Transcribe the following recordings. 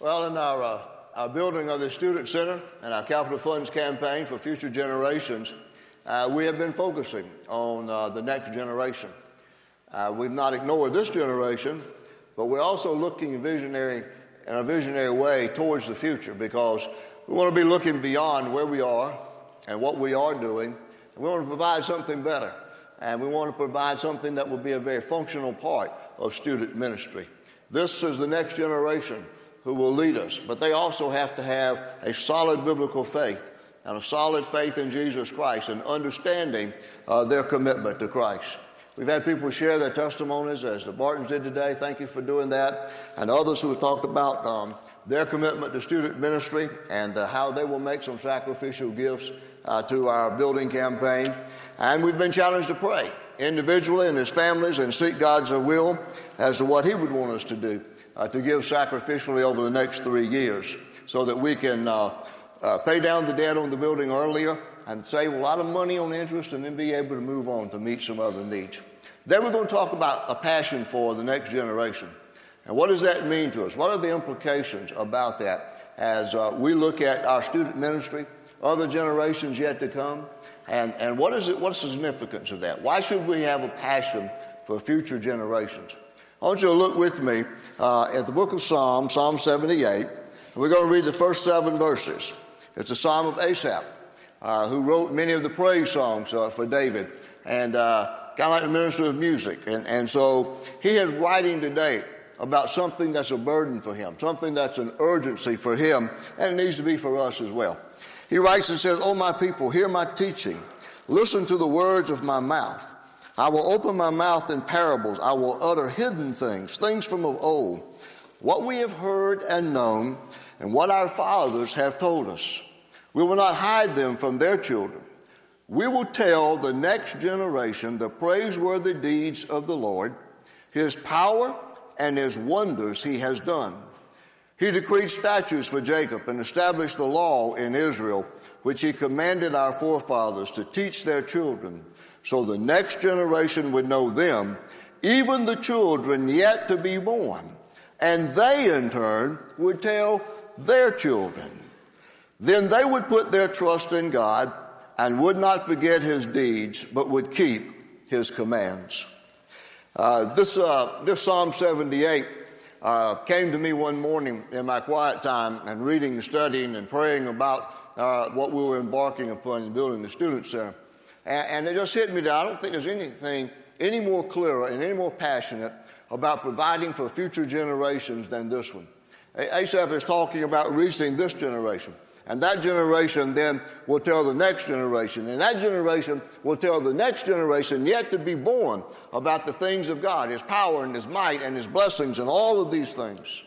Well, in our, uh, our building of the Student Center and our Capital Funds campaign for future generations, uh, we have been focusing on uh, the next generation. Uh, we've not ignored this generation, but we're also looking visionary in a visionary way towards the future because we want to be looking beyond where we are and what we are doing. And we want to provide something better. And we want to provide something that will be a very functional part of student ministry. This is the next generation who will lead us, but they also have to have a solid biblical faith and a solid faith in Jesus Christ and understanding uh, their commitment to Christ. We've had people share their testimonies, as the Bartons did today. Thank you for doing that. And others who have talked about um, their commitment to student ministry and uh, how they will make some sacrificial gifts uh, to our building campaign. And we've been challenged to pray individually and as families and seek God's will as to what He would want us to do uh, to give sacrificially over the next three years so that we can uh, uh, pay down the debt on the building earlier and save a lot of money on interest and then be able to move on to meet some other needs. Then we're going to talk about a passion for the next generation. And what does that mean to us? What are the implications about that as uh, we look at our student ministry, other generations yet to come, and, and what is it, what's the significance of that? Why should we have a passion for future generations? I want you to look with me uh, at the book of Psalms, Psalm 78. We're going to read the first seven verses. It's a psalm of Asaph, uh, who wrote many of the praise songs uh, for David, and uh, kind of like the minister of music. And, and so he is writing today about something that's a burden for him, something that's an urgency for him, and it needs to be for us as well. He writes and says, Oh, my people, hear my teaching. Listen to the words of my mouth. I will open my mouth in parables. I will utter hidden things, things from of old, what we have heard and known, and what our fathers have told us. We will not hide them from their children. We will tell the next generation the praiseworthy deeds of the Lord, his power and his wonders he has done. He decreed statutes for Jacob and established the law in Israel, which he commanded our forefathers to teach their children, so the next generation would know them, even the children yet to be born. And they, in turn, would tell their children. Then they would put their trust in God and would not forget his deeds, but would keep his commands. Uh, this, uh, this Psalm 78 uh, came to me one morning in my quiet time and reading and studying and praying about uh, what we were embarking upon in building the Student Center. And, it just hit me that I don't think there's anything any more clearer and any more passionate about providing for future generations than this one. Asaph is talking about reaching this generation. And that generation then will tell the next generation. And that generation will tell the next generation yet to be born about the things of God, His power and His might and His blessings and all of these things.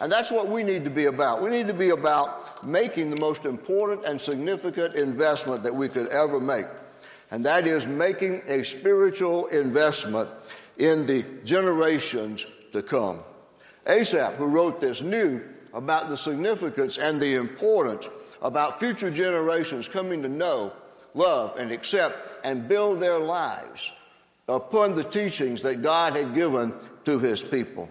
And that's what we need to be about. We need to be about making the most important and significant investment that we could ever make. And that is making a spiritual investment in the generations to come. Asaph, who wrote this, knew about the significance and the importance about future generations coming to know, love, and accept and build their lives upon the teachings that God had given to his people.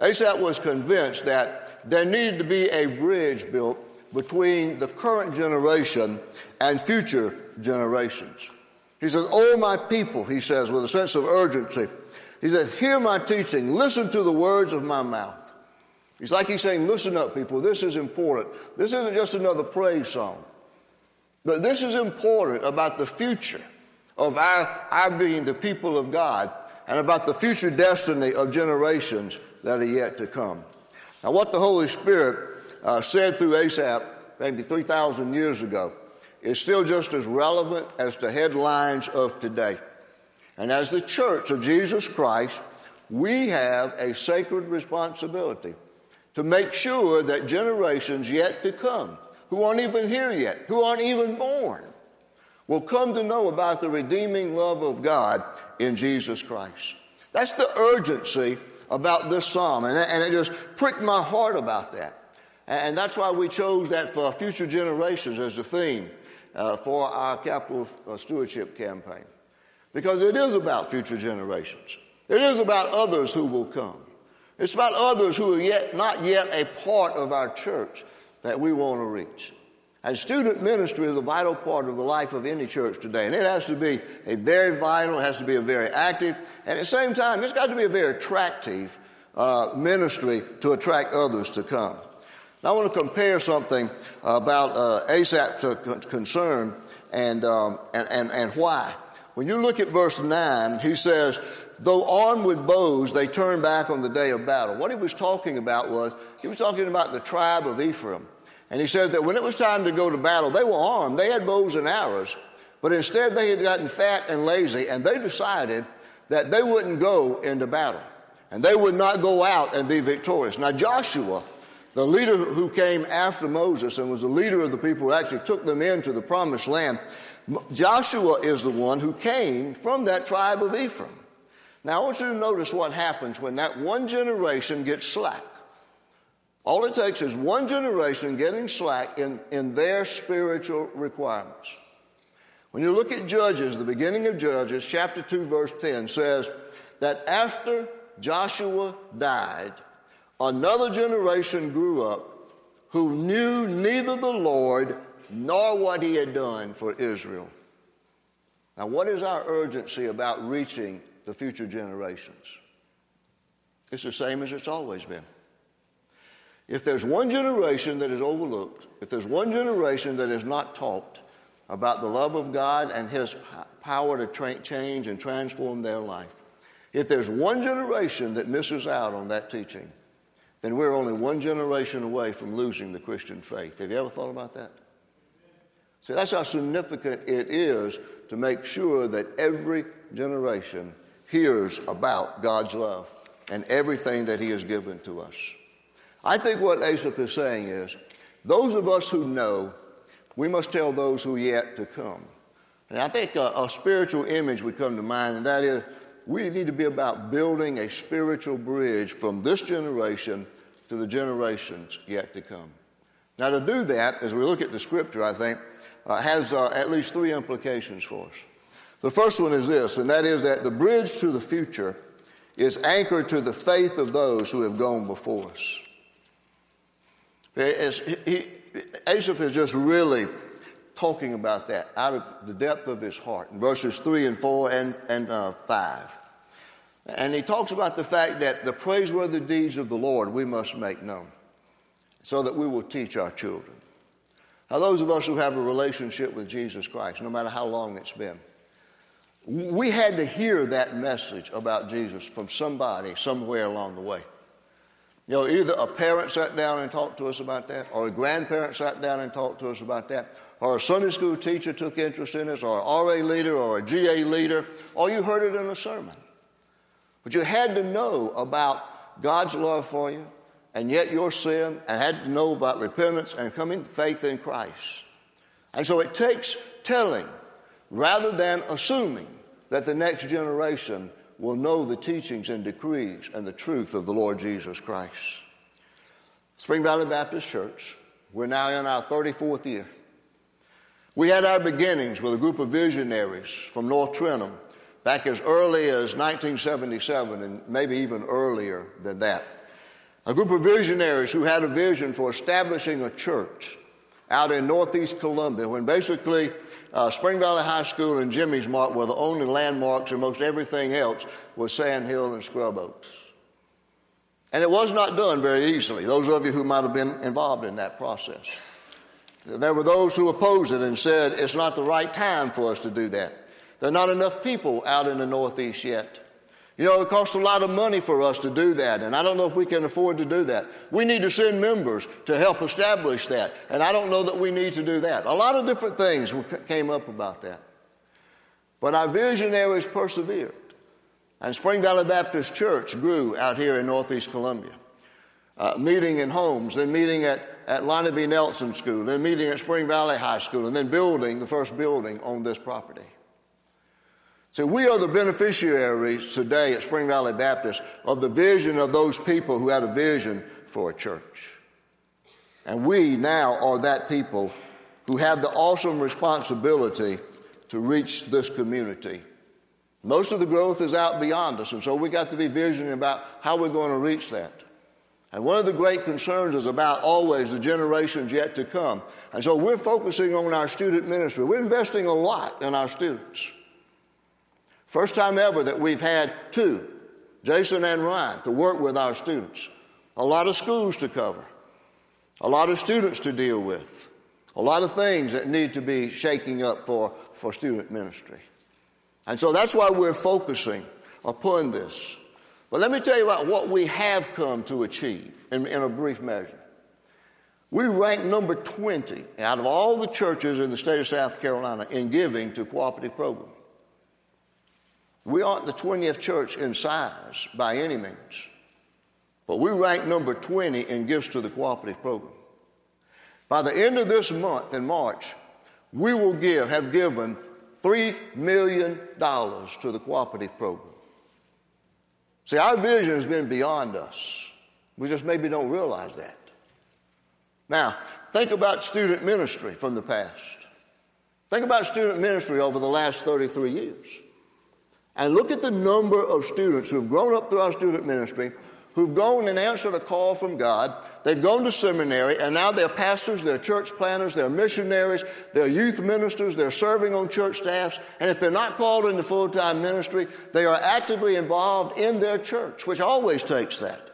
Asaph was convinced that there needed to be a bridge built between the current generation and future generations. He says, Oh, my people, he says with a sense of urgency, he says, Hear my teaching, listen to the words of my mouth. It's like he's saying, listen up, people, this is important. This isn't just another praise song. But this is important about the future of our, our being the people of God and about the future destiny of generations that are yet to come. Now, what the Holy Spirit uh, said through Asaph maybe 3,000 years ago is still just as relevant as the headlines of today. And as the church of Jesus Christ, we have a sacred responsibility to make sure that generations yet to come, who aren't even here yet, who aren't even born, will come to know about the redeeming love of God in Jesus Christ. That's the urgency about this psalm, and, it just pricked my heart about that. And that's why we chose that for future generations as the theme uh, for our capital uh, stewardship campaign. Because it is about future generations, it is about others who will come. It's about others who are yet, not yet a part of our church that we want to reach. And student ministry is a vital part of the life of any church today. And it has to be a very vital, it has to be a very active, and at the same time, it's got to be a very attractive uh, ministry to attract others to come. Now, I want to compare something about uh, Asaph's concern and, um, and, and, and why. When you look at verse 9, he says, Though armed with bows, they turned back on the day of battle. What he was talking about was, he was talking about the tribe of Ephraim. And he says that when it was time to go to battle, they were armed, they had bows and arrows, but instead they had gotten fat and lazy, and they decided that they wouldn't go into battle. And they would not go out and be victorious. Now, Joshua, the leader who came after Moses and was the leader of the people who actually took them into the promised land, Joshua is the one who came from that tribe of Ephraim. Now, I want you to notice what happens when that one generation gets slack. All it takes is one generation getting slack in, in their spiritual requirements. When you look at Judges, the beginning of Judges, chapter 2, verse 10 says that after Joshua died, another generation grew up who knew neither the Lord nor what he had done for Israel. Now, what is our urgency about reaching the future generations? It's the same as it's always been. If there's one generation that is overlooked, if there's one generation that is not taught about the love of God and His power to tra- change and transform their life, if there's one generation that misses out on that teaching, then we're only one generation away from losing the Christian faith. Have you ever thought about that? See, that's how significant it is to make sure that every generation hears about God's love and everything that He has given to us. I think what Asaph is saying is those of us who know, we must tell those who yet to come. And I think a, a spiritual image would come to mind, and that is we need to be about building a spiritual bridge from this generation to the generations yet to come. Now, to do that, as we look at the scripture, I think, uh, has uh, at least three implications for us. The first one is this, and that is that the bridge to the future is anchored to the faith of those who have gone before us. As he, is just really talking about that out of the depth of his heart in verses 3 and 4 and, and uh, 5. And he talks about the fact that the praiseworthy deeds of the Lord we must make known so that we will teach our children. Now, those of us who have a relationship with Jesus Christ, no matter how long it's been, we had to hear that message about Jesus from somebody somewhere along the way. You know, either a parent sat down and talked to us about that, or a grandparent sat down and talked to us about that, or a Sunday school teacher took interest in us, or an RA leader, or a GA leader, or you heard it in a sermon. But you had to know about God's love for you, and yet your sin, and had to know about repentance and coming to faith in Christ. And so it takes telling rather than assuming that the next generation will know the teachings and decrees and the truth of the Lord Jesus Christ. Spring Valley Baptist Church, we're now in our 34th year. We had our beginnings with a group of visionaries from North Trenholm back as early as 1977 and maybe even earlier than that. A group of visionaries who had a vision for establishing a church out in northeast Columbia when basically uh, Spring Valley High School and Jimmy's Mart were the only landmarks, and most everything else was Sand Hill and Scrub Oaks. And it was not done very easily, those of you who might have been involved in that process. There were those who opposed it and said it's not the right time for us to do that. There are not enough people out in the Northeast yet. You know, it costs a lot of money for us to do that, and I don't know if we can afford to do that. We need to send members to help establish that, and I don't know that we need to do that. A lot of different things came up about that. But our visionaries persevered, and Spring Valley Baptist Church grew out here in Northeast Columbia. Uh, meeting in homes, then meeting at, at Lonnie B. Nelson School, then meeting at Spring Valley High School, and then building the first building on this property. So we are the beneficiaries today at Spring Valley Baptist of the vision of those people who had a vision for a church. And we now are that people who have the awesome responsibility to reach this community Most of the growth is out beyond us, and so we got to be visioning about how we're going to reach that. And one of the great concerns is about always the generations yet to come. And so we're focusing on our student ministry. We're investing a lot in our students. First time ever that we've had two, Jason and Ryan, to work with our students. A lot of schools to cover, a lot of students to deal with, a lot of things that need to be shaking up for, for student ministry. And so that's why we're focusing upon this. But let me tell you about what we have come to achieve in, in a brief measure. We rank number 20 out of all the churches in the state of South Carolina in giving to cooperative program. We aren't the 20th church in size by any means, but we rank number 20 in gifts to the cooperative program. By the end of this month in March, we will give, have given $3 million to the cooperative program. See, our vision has been beyond us. We just maybe don't realize that. Now, think about student ministry from the past. Think about student ministry over the last 33 years. And look at the number of students who have grown up through our student ministry who've gone and answered a call from God. They've gone to seminary, and now they're pastors, they're church planners, they're missionaries, they're youth ministers, they're serving on church staffs, and if they're not called into full time ministry, they are actively involved in their church, which always takes that.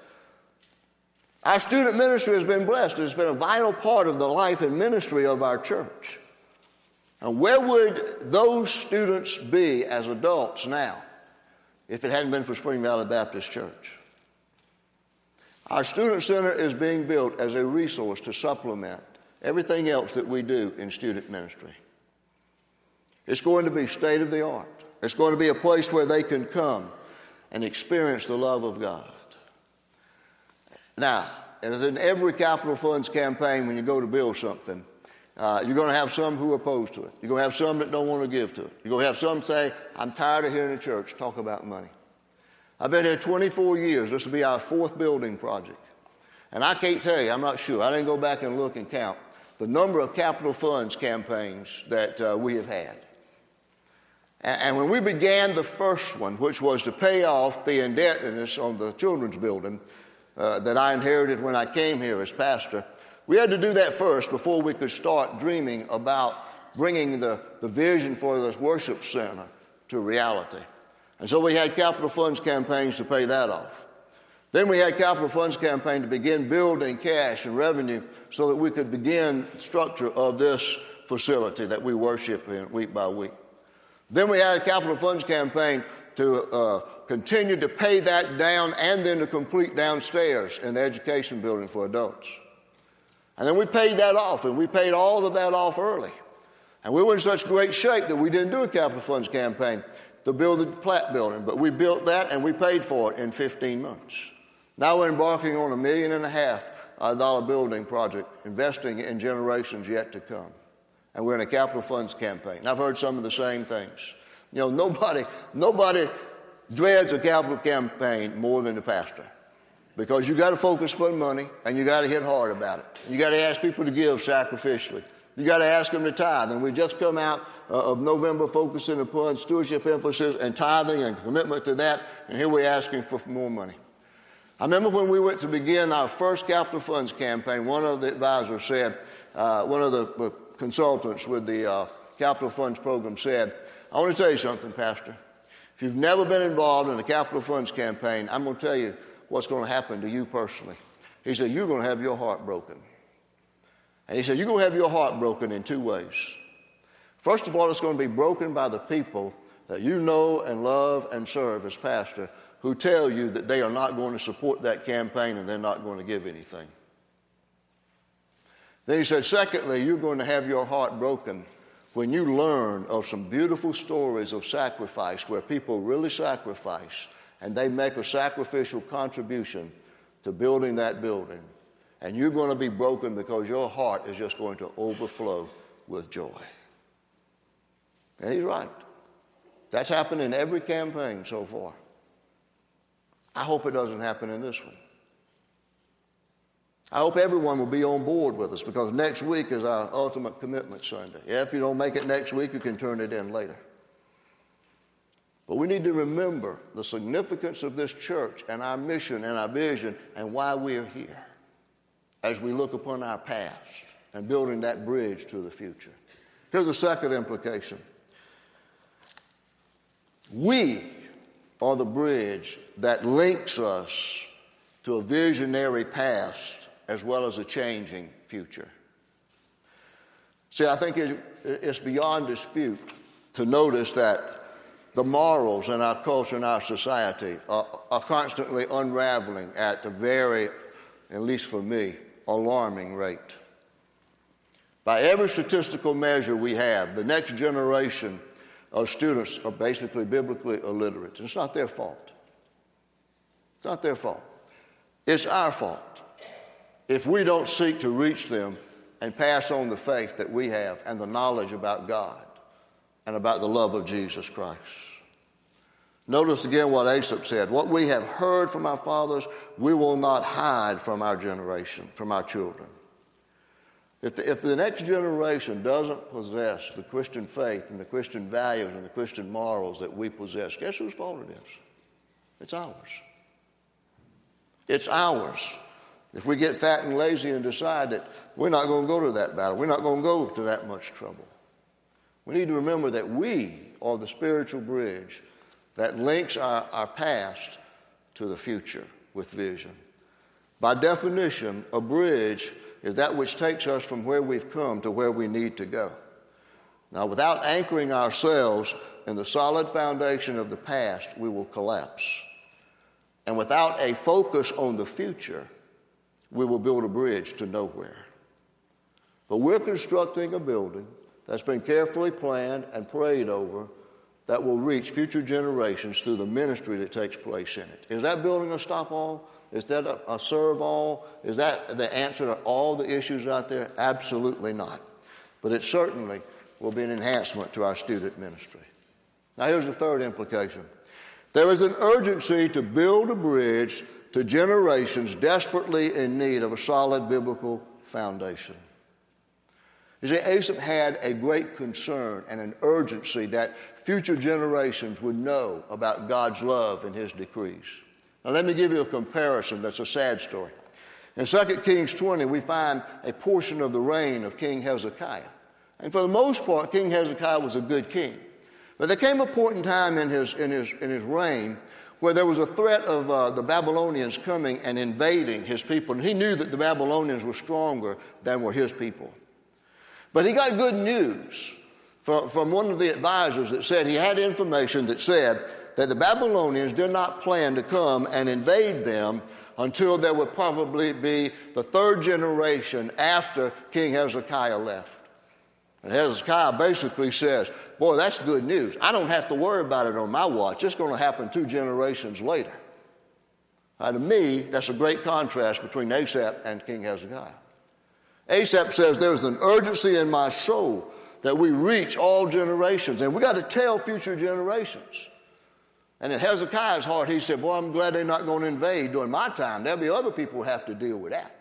Our student ministry has been blessed. It's been a vital part of the life and ministry of our church. And where would those students be as adults now if it hadn't been for Spring Valley Baptist Church? Our Student Center is being built as a resource to supplement everything else that we do in student ministry. It's going to be state of the art. It's going to be a place where they can come and experience the love of God. Now, as in every capital funds campaign, when you go to build something, uh, you're going to have some who are opposed to it. You're going to have some that don't want to give to it. You're going to have some say, I'm tired of hearing the church talk about money. I've been here 24 years. This will be our fourth building project. And I can't tell you, I'm not sure. I didn't go back and look and count the number of capital funds campaigns that uh, we have had. And, and when we began the first one, which was to pay off the indebtedness on the children's building uh, that I inherited when I came here as pastor, we had to do that first before we could start dreaming about bringing the, the vision for this worship center to reality. And so we had capital funds campaigns to pay that off. Then we had capital funds campaign to begin building cash and revenue so that we could begin structure of this facility that we worship in week by week. Then we had a capital funds campaign to uh, continue to pay that down and then to complete downstairs in the education building for adults. And then we paid that off, and we paid all of that off early. And we were in such great shape that we didn't do a capital funds campaign to build the Platt building, but we built that and we paid for it in 15 months. Now we're embarking on a million and a half uh, dollar building project, investing in generations yet to come. And we're in a capital funds campaign. I've heard some of the same things. You know, nobody, nobody dreads a capital campaign more than the pastor because you got to focus on money and you got to hit hard about it. You got to ask people to give sacrificially. You got to ask them to tithe. And we just come out uh, of November focusing upon stewardship emphasis and tithing and commitment to that. And here we're asking for more money. I remember when we went to begin our first capital funds campaign, one of the advisors said, uh, one of the, consultants with the uh, capital funds program said, I want to tell you something, Pastor. If you've never been involved in a capital funds campaign, I'm going to tell you what's going to happen to you personally. He said, You're going to have your heart broken. And he said, You're going to have your heart broken in two ways. First of all, it's going to be broken by the people that you know and love and serve as pastor who tell you that they are not going to support that campaign and they're not going to give anything. Then he said, Secondly, you're going to have your heart broken when you learn of some beautiful stories of sacrifice where people really sacrifice and they make a sacrificial contribution to building that building and you're going to be broken because your heart is just going to overflow with joy. And he's right. That's happened in every campaign so far. I hope it doesn't happen in this one. I hope everyone will be on board with us because next week is our ultimate commitment Sunday. Yeah, if you don't make it next week, you can turn it in later. But we need to remember the significance of this church and our mission and our vision and why we are here as we look upon our past and building that bridge to the future. Here's a second implication we are the bridge that links us to a visionary past as well as a changing future. See, I think it's beyond dispute to notice that the morals in our culture and our society are, are constantly unraveling at the very, at least for me, alarming rate. By every statistical measure we have, the next generation of students are basically biblically illiterate. And it's not their fault. It's not their fault. It's our fault if we don't seek to reach them and pass on the faith that we have and the knowledge about God and about the love of Jesus Christ. Notice again what Asaph said What we have heard from our fathers, we will not hide from our generation, from our children. If the, if the next generation doesn't possess the Christian faith and the Christian values and the Christian morals that we possess, guess whose fault it is? It's ours. It's ours. If we get fat and lazy and decide that we're not going to go to that battle, we're not going to go to that much trouble, we need to remember that we are the spiritual bridge that links our, our past to the future with vision. By definition, a bridge is that which takes us from where we've come to where we need to go. Now, without anchoring ourselves in the solid foundation of the past, we will collapse. And without a focus on the future, we will build a bridge to nowhere. But we're constructing a building that's been carefully planned and prayed over that will reach future generations through the ministry that takes place in it. Is that building a stop all? Is that a, a serve all? Is that the answer to all the issues out there? Absolutely not. But it certainly will be an enhancement to our student ministry. Now, here's the third implication there is an urgency to build a bridge to generations desperately in need of a solid biblical foundation. You see, Asaph had a great concern and an urgency that future generations would know about God's love and His decrees. Now, let me give you a comparison that's a sad story. In 2 Kings 20, we find a portion of the reign of King Hezekiah. And for the most part, King Hezekiah was a good king. But there came a point in time in his, in his, in his reign where there was a threat of uh, the Babylonians coming and invading his people. And he knew that the Babylonians were stronger than were his people. But he got good news from, from one of the advisors that said he had information that said that the Babylonians did not plan to come and invade them until there would probably be the third generation after King Hezekiah left. And Hezekiah basically says, Boy, that's good news. I don't have to worry about it on my watch. It's going to happen two generations later. Now, to me, that's a great contrast between Asaph and King Hezekiah. Asaph says, There's an urgency in my soul that we reach all generations, and we got to tell future generations. And in Hezekiah's heart, he said, Boy, I'm glad they're not going to invade during my time. There'll be other people who have to deal with that.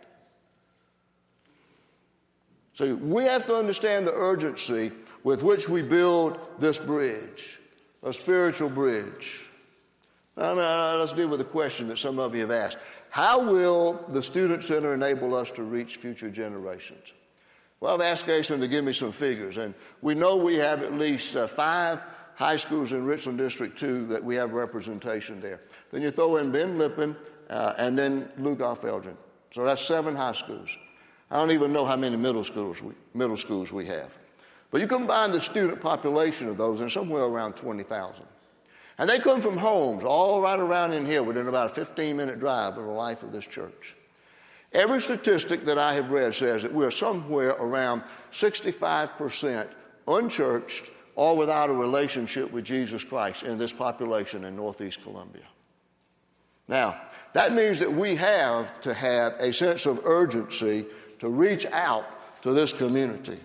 So we have to understand the urgency with which we build this bridge, a spiritual bridge. Now, let's deal with the question that some of you have asked. How will the Student Center enable us to reach future generations? Well, I've asked Jason to give me some figures, and we know we have at least uh, five high schools in Richland District 2 that we have representation there. Then you throw in Ben Lippen uh, and then Lugoff Elgin. So that's seven high schools. I don't even know how many middle schools we, middle schools we have. But you combine the student population of those, and somewhere around 20,000. And they come from homes all right around in here within about a 15 minute drive of the life of this church. Every statistic that I have read says that we're somewhere around 65% unchurched or without a relationship with Jesus Christ in this population in Northeast Columbia. Now, that means that we have to have a sense of urgency to reach out to this community.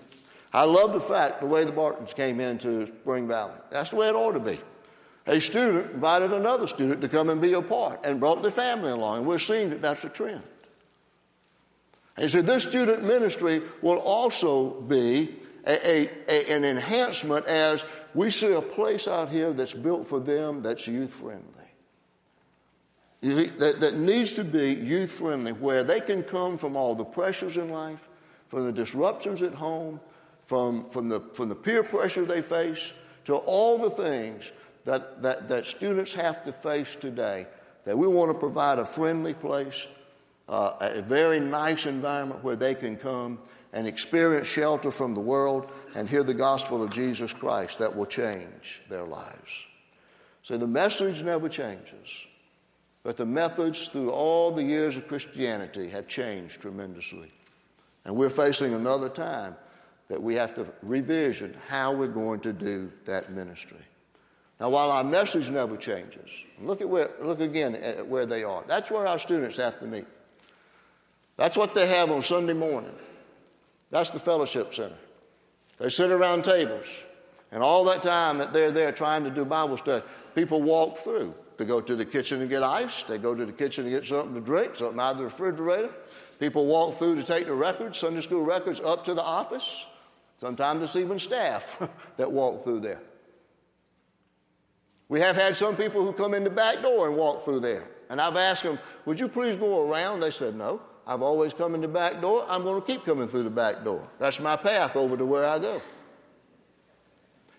I love the fact the way the Bartons came into Spring Valley. That's the way it ought to be. A student invited another student to come and be a part and brought the family along. And we're seeing that that's a trend. And said, This student ministry will also be a, a, an enhancement as we see a place out here that's built for them that's youth friendly. That, that needs to be youth friendly, where they can come from all the pressures in life, from the disruptions at home, from, from, the, from the peer pressure they face, to all the things that, that, that students have to face today. That we want to provide a friendly place, uh, a very nice environment where they can come and experience shelter from the world and hear the gospel of Jesus Christ that will change their lives. So the message never changes, but the methods through all the years of Christianity have changed tremendously. And we're facing another time that we have to revision how we're going to do that ministry. Now, while our message never changes, look at where, look again at where they are. That's where our students have to meet. That's what they have on Sunday morning. That's the fellowship center. They sit around tables, and all that time that they're there trying to do Bible study, people walk through. They go to the kitchen to get ice. They go to the kitchen to get something to drink, something out of the refrigerator. People walk through to take the records, Sunday school records, up to the office. Sometimes it's even staff that walk through there. We have had some people who come in the back door and walk through there. And I've asked them, Would you please go around? They said, No. I've always come in the back door. I'm going to keep coming through the back door. That's my path over to where I go.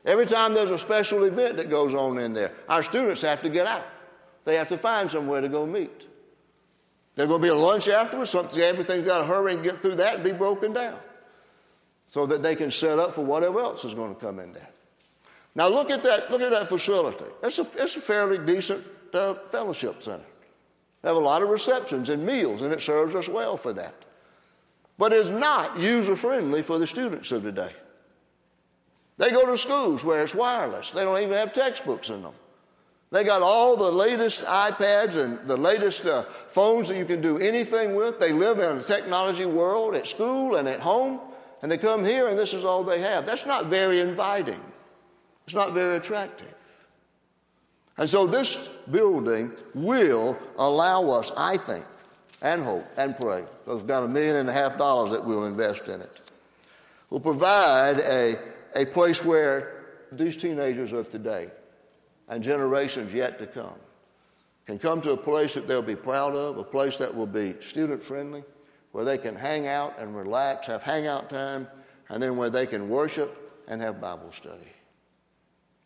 Every time there's a special event that goes on in there, our students have to get out. They have to find somewhere to go meet. There's going to be a lunch afterwards. Something, everything's got to hurry and get through that and be broken down so that they can set up for whatever else is going to come in there. Now look at that, look at that facility. It's a, it's a fairly decent uh, fellowship center. They have a lot of receptions and meals, and it serves us well for that. But it's not user friendly for the students of today. They go to schools where it's wireless. They don't even have textbooks in them. They got all the latest iPads and the latest uh, phones that you can do anything with. They live in a technology world at school and at home, and they come here and this is all they have. That's not very inviting. It's not very attractive. And so this building will allow us, I think, and hope and pray, because we've got a million and a half dollars that we'll invest in it, will provide a, a place where these teenagers of today and generations yet to come can come to a place that they'll be proud of, a place that will be student friendly, where they can hang out and relax, have hangout time, and then where they can worship and have Bible study.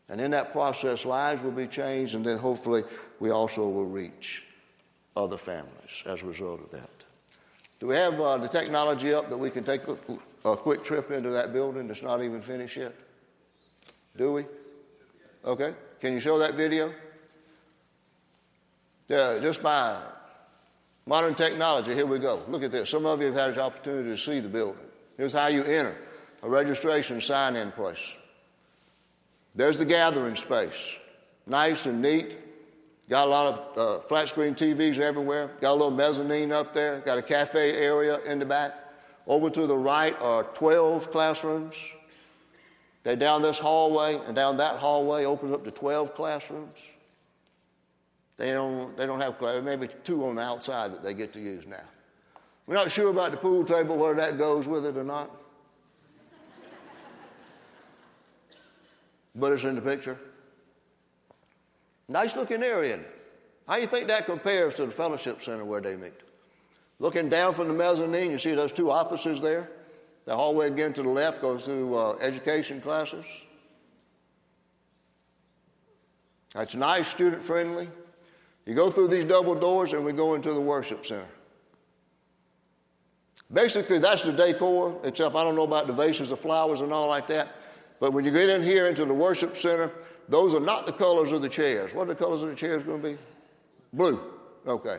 And in that process, lives will be changed, and then hopefully we also will reach other families as a result of that. Do we have uh, the technology up that we can take a, a quick trip into that building that's not even finished yet? Do we? Okay. Can you show that video? Yeah, just by modern technology, here we go. Look at this. Some of you have had an opportunity to see the building. Here's how you enter a registration sign in place. There's the gathering space. Nice and neat. Got a lot of uh, flat screen TVs everywhere. Got a little mezzanine up there. Got a cafe area in the back. Over to the right are 12 classrooms. They're down this hallway, and down that hallway opens up to 12 classrooms. They don't, they don't have maybe two on the outside that they get to use now. We're not sure about the pool table, whether that goes with it or not. But it's in the picture. Nice looking area. How do you think that compares to the fellowship center where they meet? Looking down from the mezzanine, you see those two offices there. The hallway again to the left goes to uh, education classes. That's nice, student friendly. You go through these double doors and we go into the worship center. Basically, that's the decor, except I don't know about the vases of flowers and all like that. But when you get in here into the worship center, those are not the colors of the chairs. What are the colors of the chairs going to be? Blue. Okay.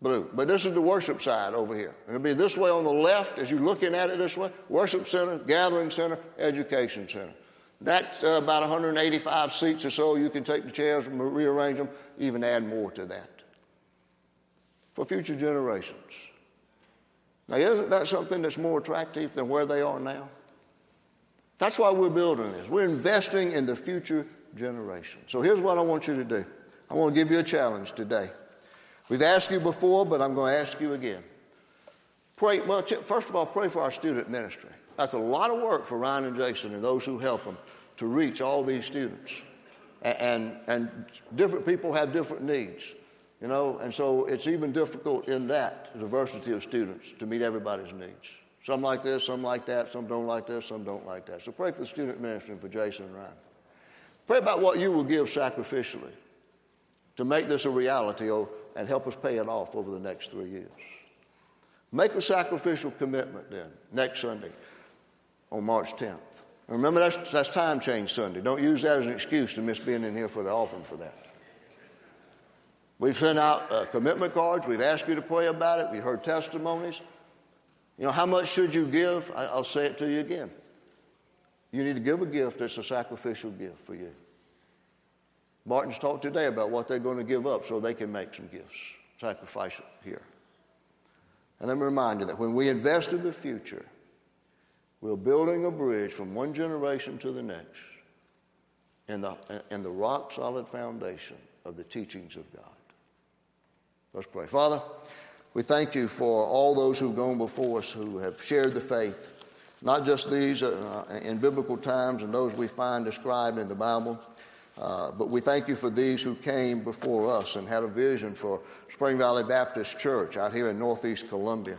Blue. But this is the worship side over here. It'll be this way on the left as you're looking at it this way worship center, gathering center, education center. That's uh, about 185 seats or so. You can take the chairs and rearrange them, even add more to that for future generations. Now, isn't that something that's more attractive than where they are now? That's why we're building this. We're investing in the future generation. So here's what I want you to do I want to give you a challenge today. We've asked you before, but I'm going to ask you again. Pray, well, first of all, pray for our student ministry. That's a lot of work for Ryan and Jason and those who help them to reach all these students. And, and, and different people have different needs, you know, and so it's even difficult in that diversity of students to meet everybody's needs. Some like this, some like that, some don't like this, some don't like that. So pray for the student ministry and for Jason and Ryan. Pray about what you will give sacrificially to make this a reality and help us pay it off over the next three years. Make a sacrificial commitment then next Sunday on March 10th. Remember, that's, that's time change Sunday. Don't use that as an excuse to miss being in here for the offering for that. We've sent out uh, commitment cards. We've asked you to pray about it. We've heard testimonies. You know, how much should you give? I'll say it to you again. You need to give a gift that's a sacrificial gift for you. Martin's talked today about what they're going to give up so they can make some gifts, sacrifice here. And let me remind you that when we invest in the future, we're building a bridge from one generation to the next in the, in the rock solid foundation of the teachings of God. Let's pray. Father, we thank you for all those who've gone before us who have shared the faith, not just these uh, in biblical times and those we find described in the Bible. Uh, but we thank you for these who came before us and had a vision for Spring Valley Baptist Church out here in Northeast Columbia.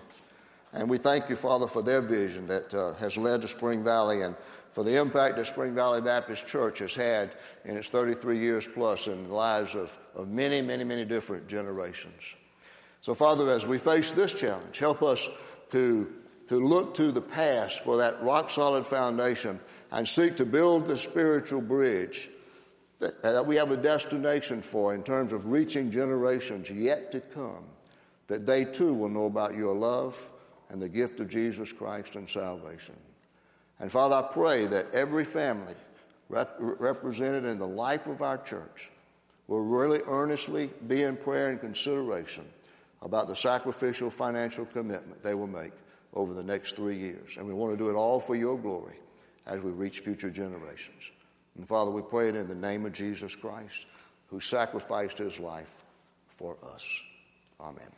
And we thank you, Father, for their vision that uh, has led to Spring Valley and for the impact that Spring Valley Baptist Church has had in its 33 years plus in the lives of, of many, many, many different generations. So, Father, as we face this challenge, help us to, to look to the past for that rock solid foundation and seek to build the spiritual bridge that, that we have a destination for in terms of reaching generations yet to come, that they too will know about your love and the gift of Jesus Christ and salvation. And Father, I pray that every family rep- represented in the life of our church will really earnestly be in prayer and consideration about the sacrificial financial commitment they will make over the next three years. And we want to do it all for your glory as we reach future generations. And Father, we pray it in the name of Jesus Christ, who sacrificed his life for us. Amen.